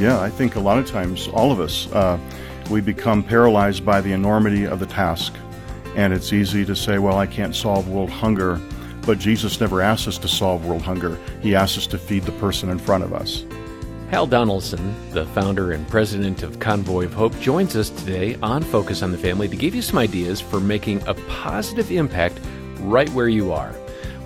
Yeah, I think a lot of times, all of us, uh, we become paralyzed by the enormity of the task. And it's easy to say, well, I can't solve world hunger. But Jesus never asked us to solve world hunger, He asked us to feed the person in front of us. Hal Donaldson, the founder and president of Convoy of Hope, joins us today on Focus on the Family to give you some ideas for making a positive impact right where you are.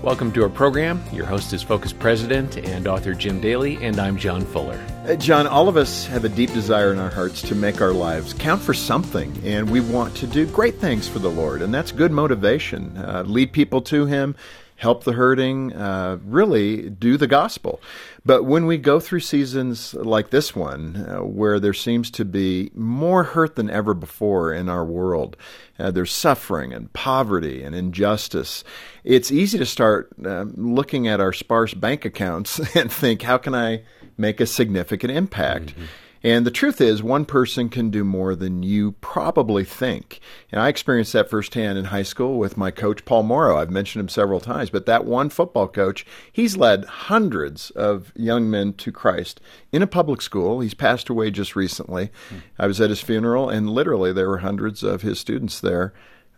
Welcome to our program. Your host is Focus President and author Jim Daly, and I'm John Fuller. Uh, John, all of us have a deep desire in our hearts to make our lives count for something, and we want to do great things for the Lord, and that's good motivation. Uh, lead people to Him, help the hurting, uh, really do the gospel. But when we go through seasons like this one, uh, where there seems to be more hurt than ever before in our world, uh, there's suffering and poverty and injustice, it's easy to start uh, looking at our sparse bank accounts and think, how can I make a significant impact? Mm-hmm. And the truth is, one person can do more than you probably think. And I experienced that firsthand in high school with my coach, Paul Moro. I've mentioned him several times, but that one football coach, he's led hundreds of young men to Christ in a public school. He's passed away just recently. Mm. I was at his funeral, and literally there were hundreds of his students there.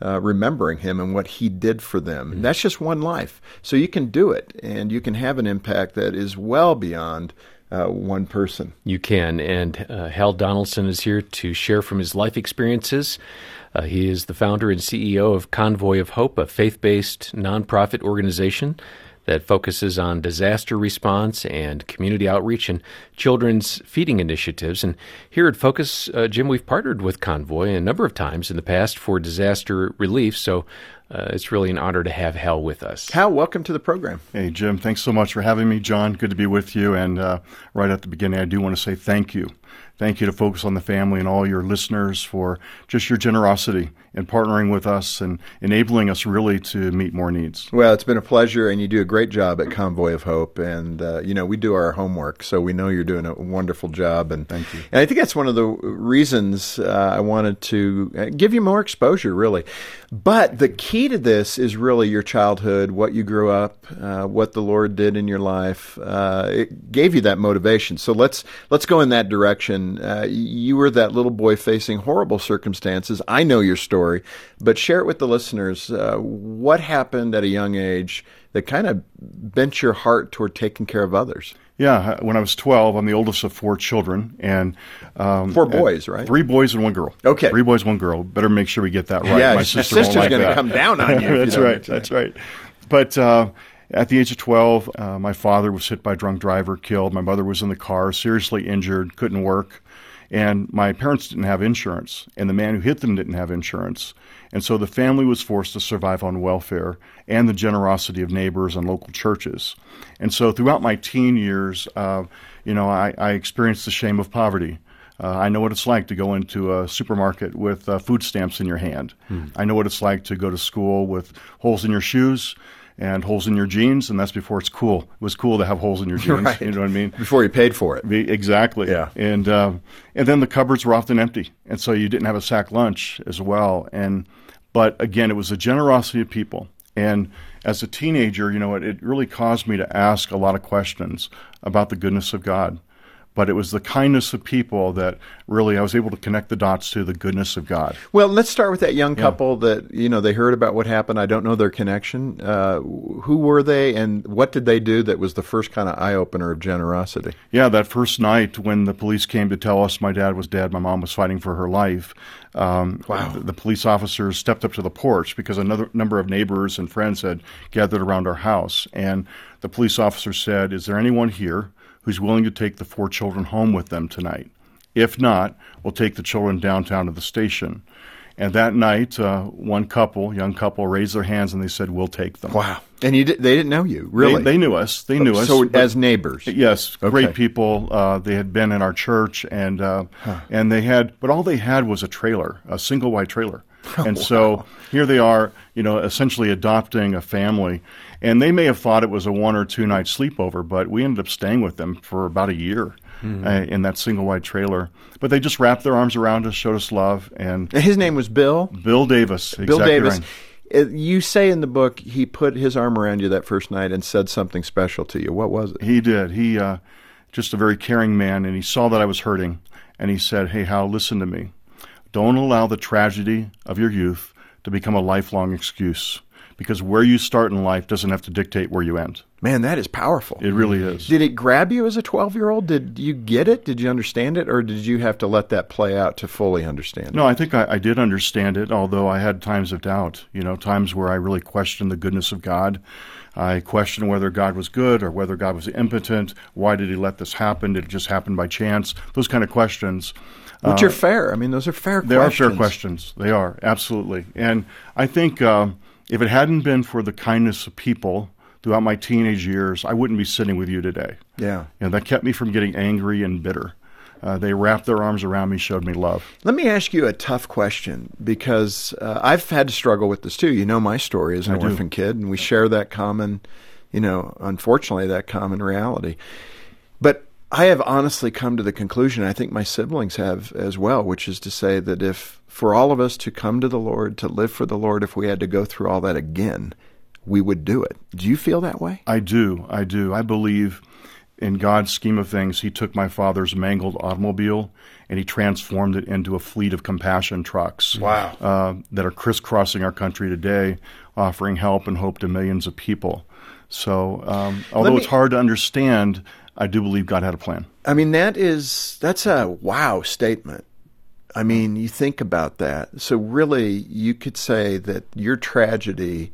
Uh, remembering him and what he did for them. Mm-hmm. That's just one life. So you can do it, and you can have an impact that is well beyond uh, one person. You can. And uh, Hal Donaldson is here to share from his life experiences. Uh, he is the founder and CEO of Convoy of Hope, a faith based nonprofit organization that focuses on disaster response and community outreach and children's feeding initiatives. And here at Focus, uh, Jim, we've partnered with Convoy a number of times in the past for disaster relief. So uh, it's really an honor to have Hal with us. Hal, welcome to the program. Hey, Jim, thanks so much for having me. John, good to be with you. And uh, right at the beginning, I do want to say thank you. Thank you to Focus on the Family and all your listeners for just your generosity in partnering with us and enabling us really to meet more needs. Well, it's been a pleasure, and you do a great job at Convoy of Hope. And, uh, you know, we do our homework, so we know you're doing a wonderful job. And thank you. And I think that's one of the reasons uh, I wanted to uh, give you more exposure, really. But the key to this is really your childhood, what you grew up, uh, what the Lord did in your life. Uh, it gave you that motivation. So let's let's go in that direction. Uh, you were that little boy facing horrible circumstances. I know your story, but share it with the listeners. Uh, what happened at a young age that kind of bent your heart toward taking care of others? Yeah, when I was 12, I'm the oldest of four children, and um, four boys, right? Three boys and one girl. Okay, three boys, one girl. Better make sure we get that right. Yeah, my sister sister's like going to come down on you. that's you right. That's right. But uh, at the age of 12, uh, my father was hit by a drunk driver, killed. My mother was in the car, seriously injured, couldn't work. And my parents didn't have insurance, and the man who hit them didn't have insurance. And so the family was forced to survive on welfare and the generosity of neighbors and local churches. And so throughout my teen years, uh, you know, I, I, experienced the shame of poverty. Uh, I know what it's like to go into a supermarket with uh, food stamps in your hand. Hmm. I know what it's like to go to school with holes in your shoes and holes in your jeans, and that's before it's cool. It was cool to have holes in your jeans. right. You know what I mean? Before you paid for it. Exactly. Yeah. And uh, and then the cupboards were often empty, and so you didn't have a sack lunch as well. And but again, it was the generosity of people. And as a teenager, you know, it, it really caused me to ask a lot of questions about the goodness of God but it was the kindness of people that really I was able to connect the dots to the goodness of God. Well, let's start with that young couple yeah. that you know they heard about what happened. I don't know their connection. Uh, who were they, and what did they do that was the first kind of eye opener of generosity? Yeah, that first night when the police came to tell us my dad was dead, my mom was fighting for her life. Um, wow. The, the, police officers stepped up to the porch because another number of neighbors and friends had gathered around our house, and the police officer said, "Is there anyone here?" Who's willing to take the four children home with them tonight. If not, we'll take the children downtown to the station. And that night, uh, one couple, young couple, raised their hands and they said, "We'll take them." Wow. And you did, they didn't know you, really? They, they knew us. They knew us. So as neighbors. Yes, Okay. great people. Uh, they had been in our church, and uh, and they had, but all they had was a trailer, a single wide trailer. And so here they are, you know, essentially adopting a family. And they may have thought it was a one or two night sleepover, but we ended up staying with them for about a year uh, in that single wide trailer. But they just wrapped their arms around us, showed us love, and His name was Bill. Bill Davis, Bill exactly Davis. right. You say in the book he put his arm around you that first night and said something special to you. What was it? He did. He uh, just a very caring man, and he saw that I was hurting, and he said, "Hey, Hal, listen to me. Don't allow the tragedy of your youth to become a lifelong excuse, because where you start in life doesn't have to dictate where you end. Man, that is powerful. It really is. Did it grab you as a 12 year old? Did you get it? Did you understand it? Or did you have to let that play out to fully understand it? No, I think I, I did understand it, although I had times of doubt. You know, times where I really questioned the goodness of God. I questioned whether God was good or whether God was impotent. Why did He let this happen? Did it just happen by chance? Those kind of questions. Which are fair. I mean, those are fair questions. They questions. are fair questions. They are absolutely, and I think um, if it hadn't been for the kindness of people throughout my teenage years, I wouldn't be sitting with you today. Yeah. and that kept me from getting angry and bitter. Uh, they wrapped their arms around me, showed me love. Let me ask you a tough question because uh, I've had to struggle with this too. You know my story as an I do. orphan kid, and we share that common, you know, unfortunately, that common reality. But I have honestly come to the conclusion, I think my siblings have as well, which is to say that if for all of us to come to the Lord, to live for the Lord, if we had to go through all that again, we would do it. Do you feel that way? I do. I do. I believe in God's scheme of things, He took my father's mangled automobile and He transformed it into a fleet of compassion trucks. Wow. Uh, that are crisscrossing our country today, offering help and hope to millions of people. So, um, although me- it's hard to understand, I do believe God had a plan. I mean, that is that's a wow statement. I mean, you think about that. So really, you could say that your tragedy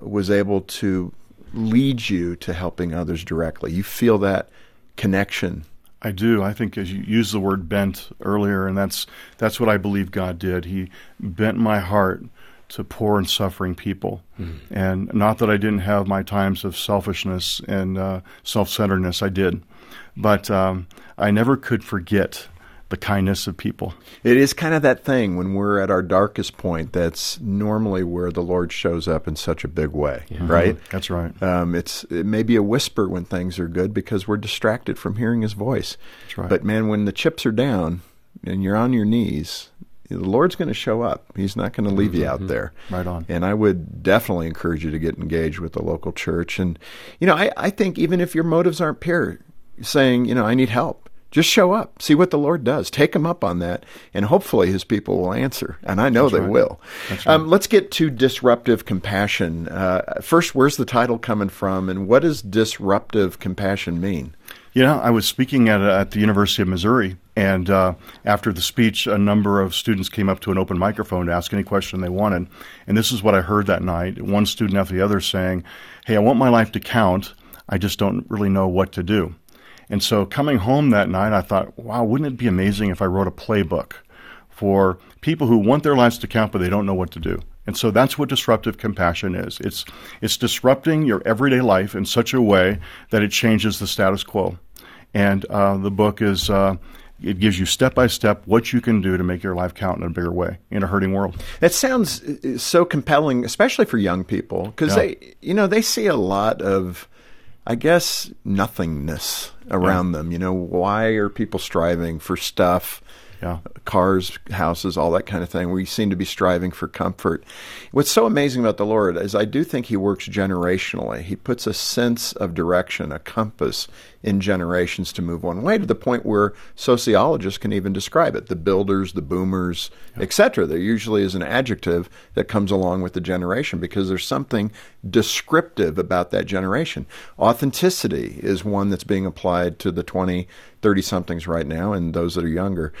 was able to lead you to helping others directly. You feel that connection. I do. I think as you used the word bent earlier, and that's that's what I believe God did. He bent my heart to poor and suffering people, and not that I didn't have my times of selfishness and uh, self-centeredness. I did, but um, I never could forget the kindness of people. It is kind of that thing when we're at our darkest point. That's normally where the Lord shows up in such a big way, right? That's right. Um, it's it may be a whisper when things are good because we're distracted from hearing His voice. That's right. But man, when the chips are down and you're on your knees, the Lord's going to show up. He's not going to leave you out there. Right on. And I would definitely encourage you to get engaged with the local church. And you know, I, I think even if your motives aren't pure, saying you know I need help. Just show up, see what the Lord does. Take him up on that, and hopefully His people will answer. And I know they right. will. That's right. Um, let's get to disruptive compassion. Uh, first, where's the title coming from, and what does disruptive compassion mean? You know, I was speaking at, at the University of Missouri, and uh, after the speech, a number of students came up to an open microphone to ask any question they wanted. And this is what I heard that night one student after the other saying, Hey, I want my life to count. I just don't really know what to do. And so coming home that night, I thought, wow, wouldn't it be amazing if I wrote a playbook for people who want their lives to count, but they don't know what to do? And so that's what disruptive compassion is. It's, it's disrupting your everyday life in such a way that it changes the status quo. And uh, the book is, uh, it gives you step by step what you can do to make your life count in a bigger way in a hurting world. That sounds uh, so compelling, especially for young people, because Yeah. they, you know, they see a lot of, I guess, nothingness around them. You know, why are people striving for stuff? Yeah. cars, houses, all that kind of thing. We seem to be striving for comfort. What's so amazing about the Lord is I do think He works generationally. He puts a sense of direction, a compass in generations to move one way to the point where sociologists can even describe it. The builders, the boomers, etc. There usually is an adjective that comes along with the generation because there's something descriptive about that generation. Authenticity is one that's being applied to the 20, 30 somethings right now and those that are younger.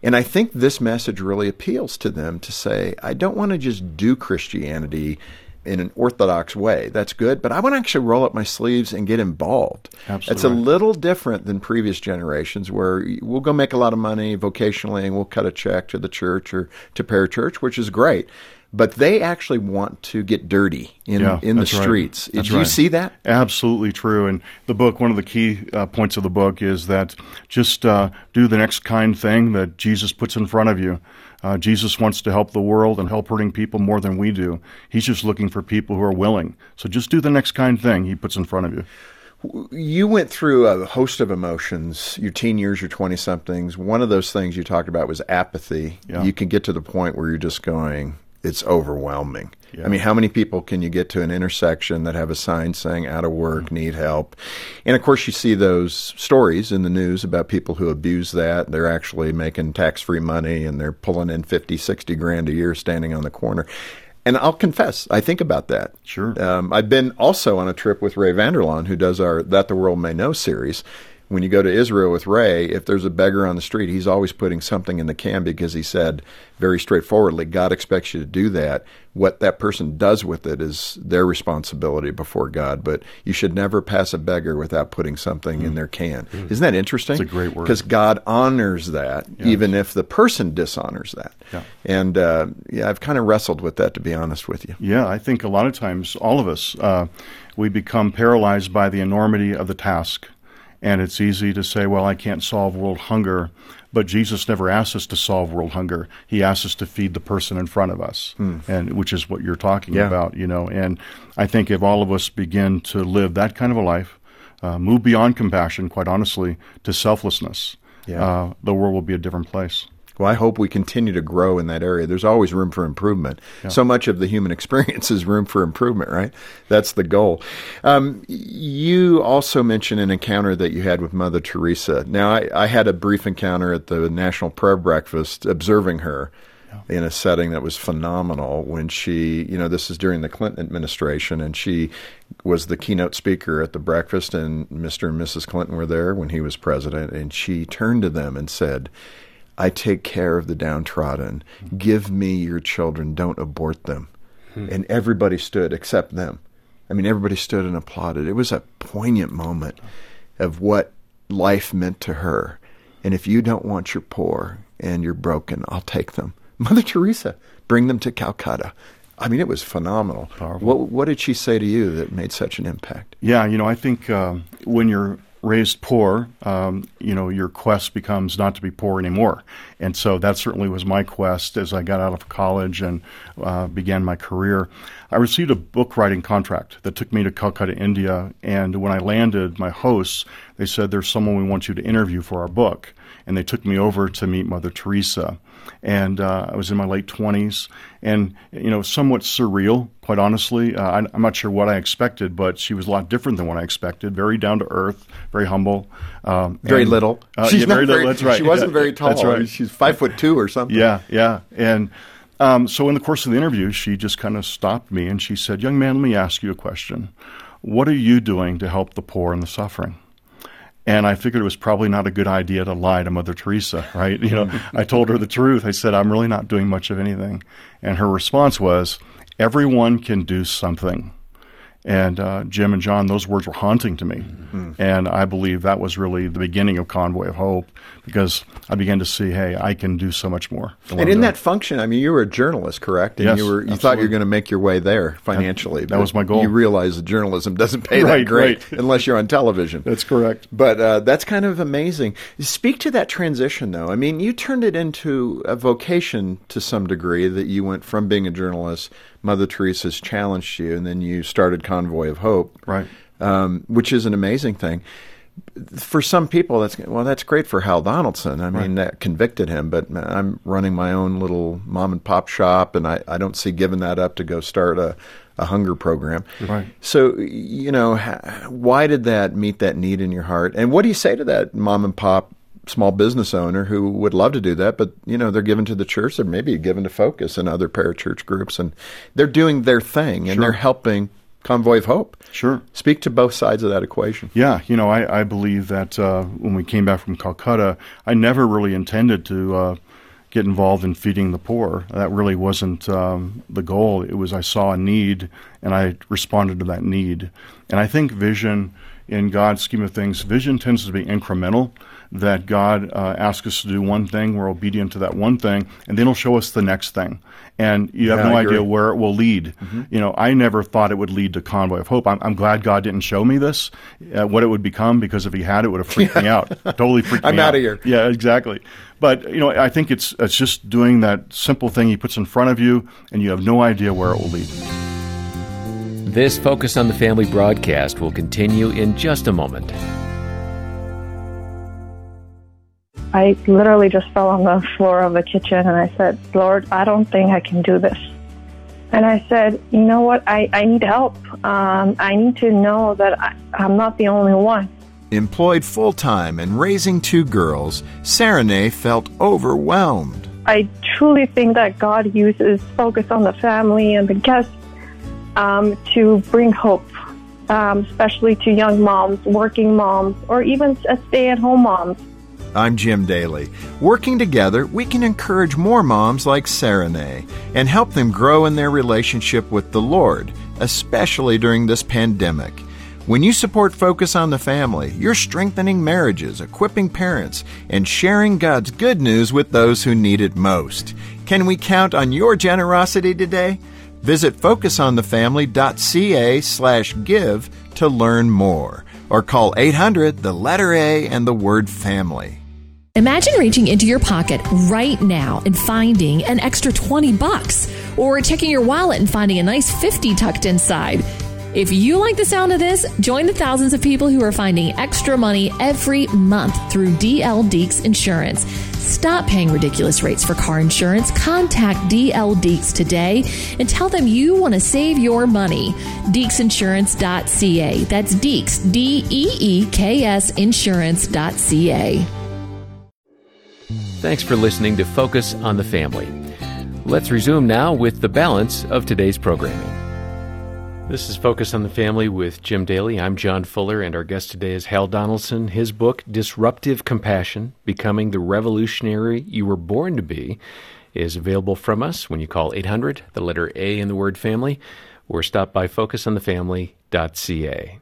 And I think this message really appeals to them to say, I don't want to just do Christianity in an orthodox way. That's good, but I want to actually roll up my sleeves and get involved. Absolutely It's a little different than previous generations where we'll go make a lot of money vocationally and we'll cut a check to the church or to parachurch, which is great. But they actually want to get dirty in Yeah, in the right. streets. Did you right. see that? Absolutely true. And the book, one of the key uh, points of the book is that just uh, do the next kind thing that Jesus puts in front of you. Uh, Jesus wants to help the world and help hurting people more than we do. He's just looking for people who are willing. So just do the next kind thing he puts in front of you. You went through a host of emotions, your teen years, your 20 somethings. One of those things you talked about was apathy. Yeah. You can get to the point where you're just going, it's overwhelming. Yeah. I mean, how many people can you get to an intersection that have a sign saying out of work, need help? And of course, you see those stories in the news about people who abuse that. They're actually making tax free money and they're pulling in 50, 60 grand a year standing on the corner. And I'll confess, I think about that. Sure. Um, I've been also on a trip with Ray Vander Laan, who does our That the World May Know series. When you go to Israel with Ray, if there's a beggar on the street, he's always putting something in the can because he said very straightforwardly, God expects you to do that. What that person does with it is their responsibility before God, but you should never pass a beggar without putting something in their can. Isn't that interesting? It's a great word. Because God honors that, even if the person dishonors that. Yeah. And uh, yeah, I've kind of wrestled with that, to be honest with you. Yeah, I think a lot of times, all of us, uh, we become paralyzed by the enormity of the task. And it's easy to say, well, I can't solve world hunger. But Jesus never asked us to solve world hunger. He asked us to feed the person in front of us, and which is what you're talking Yeah. about, you know. And I think if all of us begin to live that kind of a life, uh, move beyond compassion, quite honestly, to selflessness, Yeah. uh, the world will be a different place. Well, I hope we continue to grow in that area. There's always room for improvement. So much of the human experience is room for improvement, right? That's the goal. Um, you also mentioned an encounter that you had with Mother Teresa. Now, I, I had a brief encounter at the National Prayer Breakfast observing her in a setting that was phenomenal when she, you know, this is during the Clinton administration, and she was the keynote speaker at the breakfast, and Mr. and Mrs. Clinton were there when he was president, and she turned to them and said, I take care of the downtrodden. Give me your children. Don't abort them. And everybody stood except them. I mean, everybody stood and applauded. It was a poignant moment of what life meant to her. And if you don't want your poor and you're broken, I'll take them. Mother Teresa, bring them to Calcutta. I mean, it was phenomenal. Powerful. What, what did she say to you that made such an impact? Yeah, you know, I think um, when you're raised poor, um, you know, your quest becomes not to be poor anymore. And so that certainly was my quest as I got out of college and uh, began my career. I received a book writing contract that took me to Calcutta, India. And when I landed, my hosts, they said, There's someone we want you to interview for our book. And they took me over to meet Mother Teresa. And uh, I was in my late 20s and, you know, somewhat surreal, quite honestly. Uh, I, I'm not sure what I expected, but she was a lot different than what I expected. Very down to earth, very humble. Um, Very and- little. Uh, She's yeah, not very little. That's right. She wasn't very tall. That's right. She's five foot two or something. Yeah, yeah. And um, so in the course of the interview, she just kind of stopped me and she said, Young man, let me ask you a question. What are you doing to help the poor and the suffering? And I figured it was probably not a good idea to lie to Mother Teresa, right? You know, I told her the truth. I said, I'm really not doing much of anything. And her response was, Everyone can do something. And uh, Jim and John, those words were haunting to me. And I believe that was really the beginning of Convoy of Hope because I began to see, hey, I can do so much more. And in doing. that function, I mean, you were a journalist, correct? And Yes, you were you thought you were going to make your way there financially. that but was my goal. You realize that journalism doesn't pay that Right, great right. unless you're on television. That's correct. But uh, that's kind of amazing. Speak to that transition, though. I mean, you turned it into a vocation to some degree. That you went from being a journalist, Mother Teresa's challenged you, and then you started Convoy of Hope, Right. Um, which is an amazing thing. For some people, that's well, that's great for Hal Donaldson. I mean, that convicted him. But I'm running my own little mom and pop shop, and I, I don't see giving that up to go start a, a hunger program. Right. So, you know, why did that meet that need in your heart? And what do you say to that mom and pop small business owner who would love to do that, but, you know, they're given to the church, they're maybe given to Focus and other parachurch groups, and they're doing their thing and Sure. they're helping Convoy of Hope. Sure. Speak to both sides of that equation. Yeah, you know, I, I believe that uh, when we came back from Calcutta, I never really intended to, uh, get involved in feeding the poor. That really wasn't um, the goal. It was I saw a need and I responded to that need. And I think vision, in God's scheme of things, vision tends to be incremental. That God uh, asks us to do one thing, we're obedient to that one thing, and then He'll show us the next thing. And you have Yeah, no idea where it will lead. Mm-hmm. You know, I never thought it would lead to Convoy of Hope. I'm, I'm glad God didn't show me this, uh, what it would become, because if He had, it would have freaked me out. Totally freaked me out. I'm out. of here. Yeah, exactly. But you know, I think it's it's just doing that simple thing He puts in front of you, and you have no idea where it will lead. This Focus on the Family broadcast will continue in just a moment. I literally just fell on the floor of the kitchen and I said, Lord, I don't think I can do this. And I said, you know what? I, I need help. Um, I need to know that I, I'm not the only one. Employed full time and raising two girls, Serenay felt overwhelmed. I truly think that God uses focus on the family and the guests um, to bring hope, um, especially to young moms, working moms, or even stay at home moms. I'm Jim Daly. Working together, we can encourage more moms like Serenay and help them grow in their relationship with the Lord, especially during this pandemic. When you support Focus on the Family, you're strengthening marriages, equipping parents, and sharing God's good news with those who need it most. Can we count on your generosity today? Visit focusonthefamily.ca slash give to learn more. Or call 800 the letter A and the word family. Imagine reaching into your pocket right now and finding an extra 20 bucks, or checking your wallet and finding a nice 50 tucked inside. If you like the sound of this, join the thousands of people who are finding extra money every month through DL Deeks Insurance. Stop paying ridiculous rates for car insurance. Contact DL Deeks today and tell them you want to save your money. Deeksinsurance.ca. That's Deeks, D E E K S Insurance.ca. Thanks for listening to Focus on the Family. Let's resume now with the balance of today's programming. This is Focus on the Family with Jim Daly. I'm John Fuller, and our guest today is Hal Donaldson. His book, Disruptive Compassion Becoming the Revolutionary You Were Born to Be, is available from us when you call 800, the letter A in the word family, or stop by focusonthefamily.ca.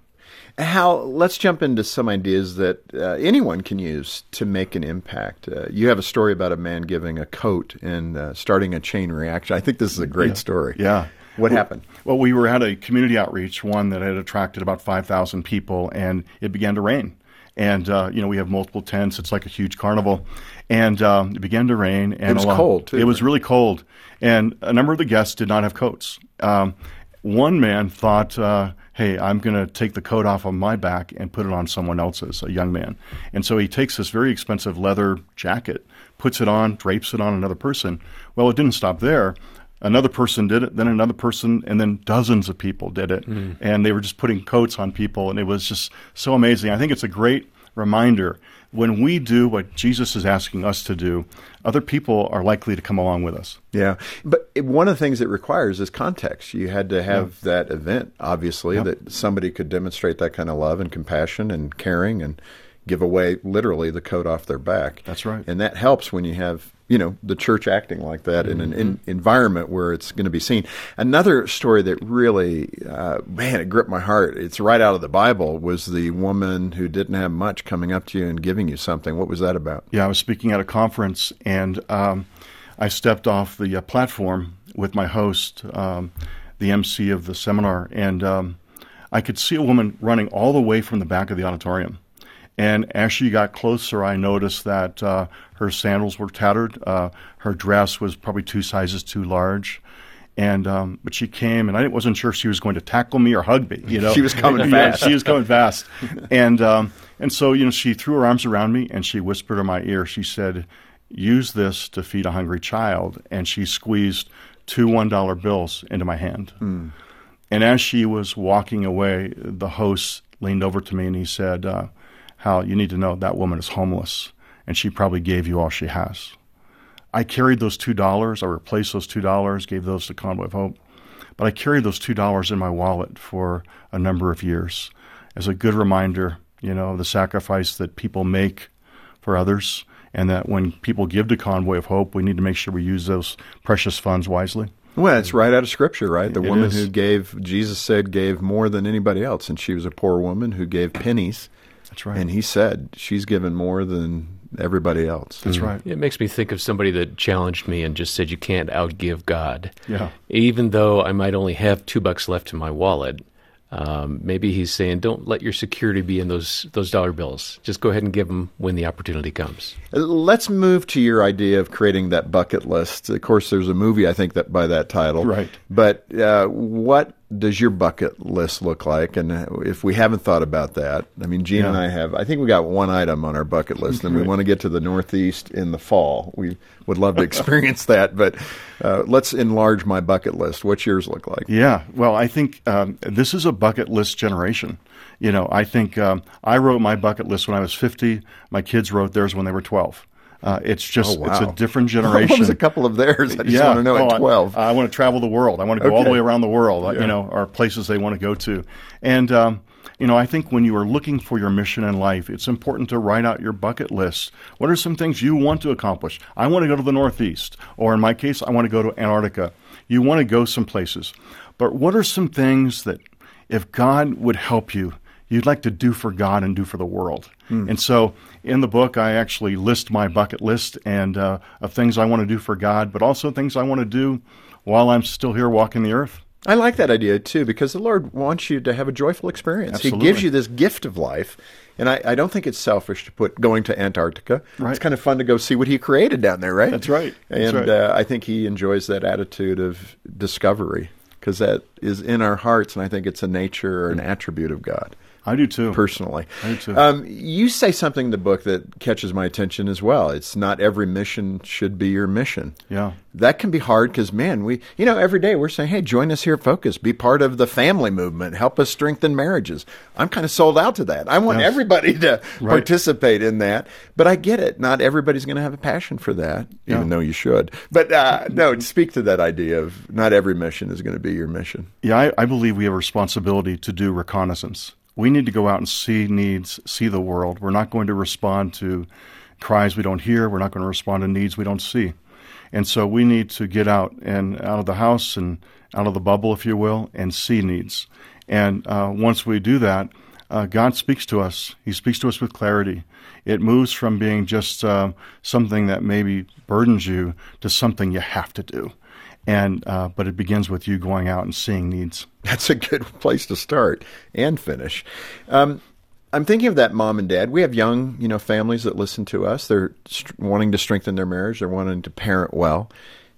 Hal, let's jump into some ideas that uh, anyone can use to make an impact. Uh, you have a story about a man giving a coat and uh, starting a chain reaction. I think this is a great story. Yeah. What Well- happened? Well, we were at a community outreach, one that had attracted about 5,000 people, and it began to rain. And, uh, you know, we have multiple tents. It's like a huge carnival. And um, it began to rain. And it was lot- cold, too, It was really cold. And a number of the guests did not have coats. Um, one man thought, uh, hey, I'm going to take the coat off of my back and put it on someone else's, a young man. And so he takes this very expensive leather jacket, puts it on, drapes it on another person. Well, it didn't stop there. Another person did it, then another person, and then dozens of people did it. Hmm. And they were just putting coats on people, and it was just so amazing. I think it's a great reminder when we do what Jesus is asking us to do, other people are likely to come along with us. Yeah, but one of the things it requires is context. You had to have that event, obviously, that somebody could demonstrate that kind of love and compassion and caring and give away literally the coat off their back. That's right. And that helps when you have you know the church acting like that in an in, environment where it's going to be seen. Another story that really, uh, man, it gripped my heart. It's right out of the Bible. Was the woman who didn't have much coming up to you and giving you something? What was that about? Yeah, I was speaking at a conference, and um, I stepped off the uh, platform with my host, um, the MC of the seminar, and um, I could see a woman running all the way from the back of the auditorium. And as she got closer, I noticed that uh, her sandals were tattered. Uh, her dress was probably two sizes too large. And um, but she came, and I wasn't sure if she was going to tackle me or hug me. You know, She was coming Yeah, fast. she was coming fast, and um, and so you know, she threw her arms around me and she whispered in my ear. She said, "Use this to feed a hungry child." And she squeezed two one dollar bills into my hand. And as she was walking away, the host leaned over to me and he said, uh, "Hal, you need to know that woman is homeless, and she probably gave you all she has." I carried those two dollars. I replaced those two dollars, gave those to Convoy of Hope. But I carried those two dollars in my wallet for a number of years as a good reminder, you know, of the sacrifice that people make for others and that when people give to Convoy of Hope, we need to make sure we use those precious funds wisely. Well, it's right out of Scripture, right? The It woman is. who gave, Jesus said, gave more than anybody else, and she was a poor woman who gave pennies. That's right. And he said, she's given more than everybody else. That's right. It makes me think of somebody that challenged me and just said, You can't outgive God. Yeah. Even though I might only have two bucks left in my wallet, um, maybe he's saying, Don't let your security be in those, those dollar bills. Just go ahead and give them when the opportunity comes. Uh, Let's move to your idea of creating that bucket list. Of course, there's a movie I think that by that title. Right. But uh, what does your bucket list look like? And uh, if we haven't thought about that, I mean, Jean and I have. I think we got one item on our bucket list, and we want to get to the Northeast in the fall. We would love to experience that, but uh, let's enlarge my bucket list. What's yours look like? Yeah, well, I think um, this is a bucket list generation. You know, I think um, I wrote my bucket list when I was 50. My kids wrote theirs when they were 12. Uh, it's just, Oh, it's a wow. different What generation. was a couple of theirs? I just yeah. want to know Oh, at 12. I, want to travel the world. I want to go all the way around the world, uh, Yeah. you know, or places they want to go to. And, um, you know, I think when you are looking for your mission in life, it's important to write out your bucket list. What are some things you want to accomplish? I want to go to the Northeast, or in my case, I want to go to Antarctica. You want to go some places. But what are some things that, if God would help you, you'd like to do for God and do for the world? And so in the book, I actually list my bucket list and uh, of things I want to do for God, but also things I want to do while I'm still here walking the earth. I like that idea too because the Lord wants you to have a joyful experience. He gives you this gift of life. And I, I don't think it's selfish to put going to Antarctica. Right. It's kind of fun to go see what he created down there, right? That's right. That's and right. Uh, I think he enjoys that attitude of discovery because that is in our hearts, and I think it's a nature or an attribute of God I do too. personally. I do too. Um, you say something in the book that catches my attention as well. It's not every mission should be your mission. Yeah. That can be hard because, man, we, you know, every day we're saying, hey, join us here at Focus. Be part of the family movement. Help us strengthen marriages. I'm kind of sold out to that. I want Yes. everybody to Right. participate in that. But I get it. Not everybody's going to have a passion for that, even though you should. But uh, no, speak to that idea of not every mission is going to be your mission. Yeah, I, I believe we have a responsibility to do reconnaissance. We need to go out and see needs, see the world. We're not going to respond to cries we don't hear. We're not going to respond to needs we don't see. And so we need to get out and out of the house and out of the bubble, if you will, and see needs. And uh, once we do that, uh, God speaks to us. He speaks to us with clarity. It moves from being just uh, something that maybe burdens you to something you have to do. And uh, but it begins with you going out and seeing needs. That's a good place to start and finish. Um, I'm thinking of that mom and dad. We have young, you know, families that listen to us. They're st- wanting to strengthen their marriage. They're wanting to parent well,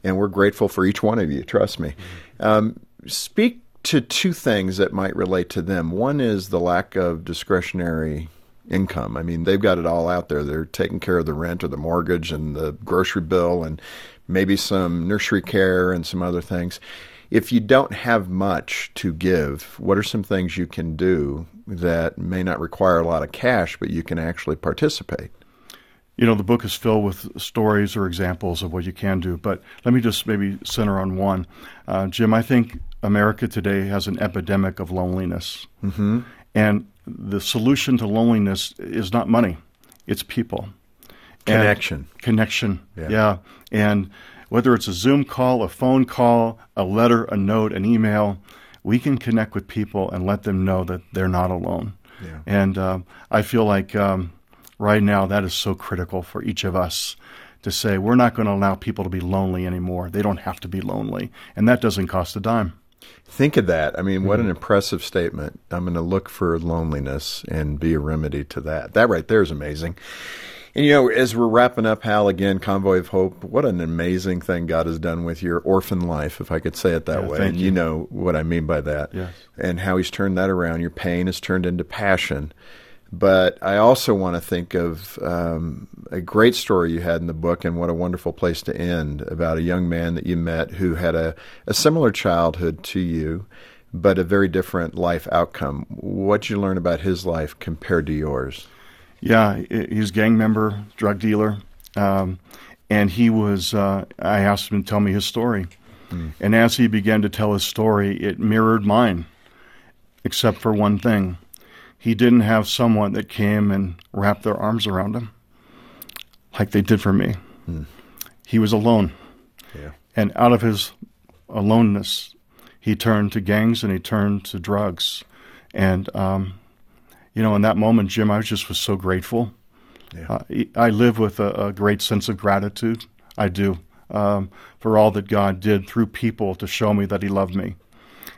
and we're grateful for each one of you. Trust me. Um, speak to two things that might relate to them. One is the lack of discretionary income. I mean, they've got it all out there. They're taking care of the rent or the mortgage and the grocery bill and maybe some nursery care and some other things. If you don't have much to give, what are some things you can do that may not require a lot of cash, but you can actually participate? You know, the book is filled with stories or examples of what you can do, but let me just maybe center on one. Uh, Jim, I think America today has an epidemic of loneliness. Mm-hmm. And the solution to loneliness is not money, it's people. Connection. connection. Yeah. Yeah. And whether it's a Zoom call, a phone call, a letter, a note, an email, we can connect with people and let them know that they're not alone. Yeah. And um, I feel like um, right now that is so critical for each of us to say we're not going to allow people to be lonely anymore. They don't have to be lonely. And that doesn't cost a dime. Think of that. I mean, what an impressive statement. I'm going to look for loneliness and be a remedy to that. That right there is amazing. And you know, as we're wrapping up, Hal, again, Convoy of Hope, what an amazing thing God has done with your orphan life, if I could say it that Yeah, way. and you. you. know what I mean by that. Yes. And how He's turned that around. Your pain has turned into passion. But I also want to think of um, a great story you had in the book, and what a wonderful place to end about a young man that you met who had a, a similar childhood to you, but a very different life outcome. What'd you learn about his life compared to yours? Yeah, he- he's a gang member, drug dealer, um, and he was. Uh, I asked him to tell me his story, and as he began to tell his story, it mirrored mine, except for one thing: he didn't have someone that came and wrapped their arms around him, like they did for me. He was alone. Yeah. And out of his aloneness, he turned to gangs and he turned to drugs. And, um, you know, in that moment, Jim, I just was so grateful. Uh, I live with a, a, great sense of gratitude. I do um, for all that God did through people to show me that He loved me.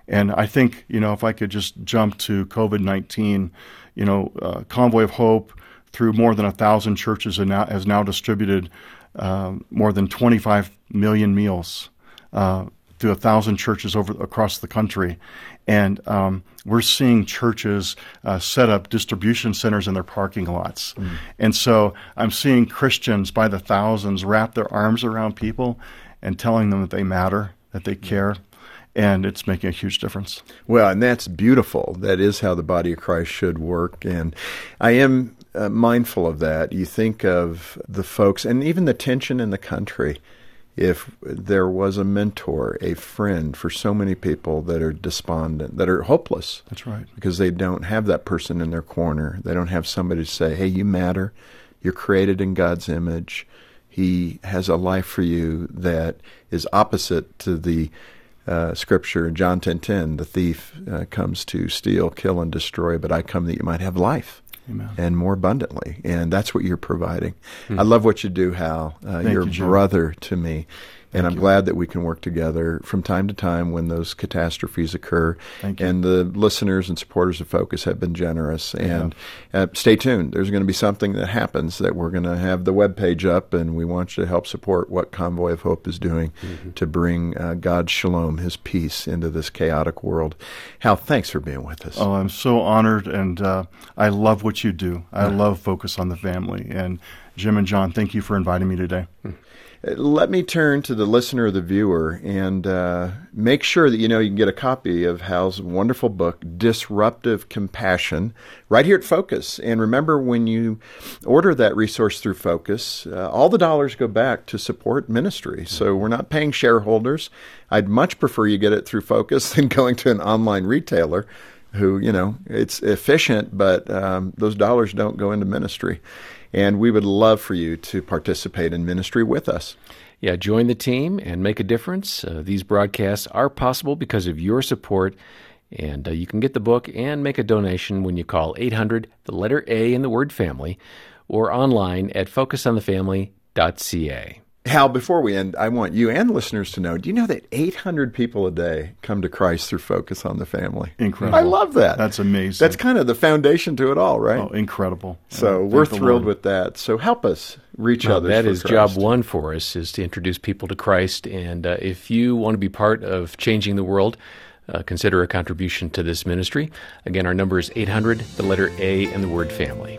And I think, you know, if I could just jump to COVID 19, you know, uh, Convoy of Hope through more than a thousand churches now, has now distributed uh, more than 25 million meals uh, through a thousand churches over across the country, and um, we're seeing churches uh, set up distribution centers in their parking lots. Mm. And so I'm seeing Christians by the thousands wrap their arms around people and telling them that they matter, that they care. And it's making a huge difference. Well, and that's beautiful. That is how the body of Christ should work. And I am uh, mindful of that. You think of the folks, and even the tension in the country if there was a mentor, a friend for so many people that are despondent, that are hopeless. That's right. Because they don't have that person in their corner. They don't have somebody to say, hey, you matter. You're created in God's image. He has a life for you that is opposite to the uh, scripture in John 10:10. The thief uh, comes to steal, kill, and destroy, but I come that you might have life. Amen. and more abundantly. And that's what you're providing. Mm-hmm. I love what you do, Hal. Uh, you're you, a brother to me. And Thank I'm you. glad that we can work together from time to time when those catastrophes occur. Thank you. And the listeners and supporters of Focus have been generous. And yeah. uh, stay tuned. There's going to be something that happens that we're going to have the web page up, and we want you to help support what Convoy of Hope is doing mm-hmm. to bring uh, God's shalom, His peace, into this chaotic world. Hal, thanks for being with us. Oh, I'm so honored, and uh, I love what you do. I love Focus on the Family. And Jim and John, thank you for inviting me today. Mm. Let me turn to the listener or the viewer and uh, make sure that you know you can get a copy of Hal's wonderful book, Disruptive Compassion, right here at Focus. And remember, when you order that resource through Focus, uh, all the dollars go back to support ministry. So we're not paying shareholders. I'd much prefer you get it through Focus than going to an online retailer who, you know, it's efficient, but um, those dollars don't go into ministry. And we would love for you to participate in ministry with us. Yeah, join the team and make a difference. Uh, these broadcasts are possible because of your support. And uh, you can get the book and make a donation when you call 800, the letter A in the word family, or online at focusonthefamily.ca. Hal, before we end, I want you and listeners to know do you know that 800 people a day come to Christ through Focus on the Family? Incredible. I love that. That's amazing. That's kind of the foundation to it all, right? Oh, incredible. So we're thrilled with that. So help us reach well, others. That is Christ. job one for us, is to introduce people to Christ. And uh, if you want to be part of changing the world, uh, consider a contribution to this ministry. Again, our number is 800, the letter A, and the word family.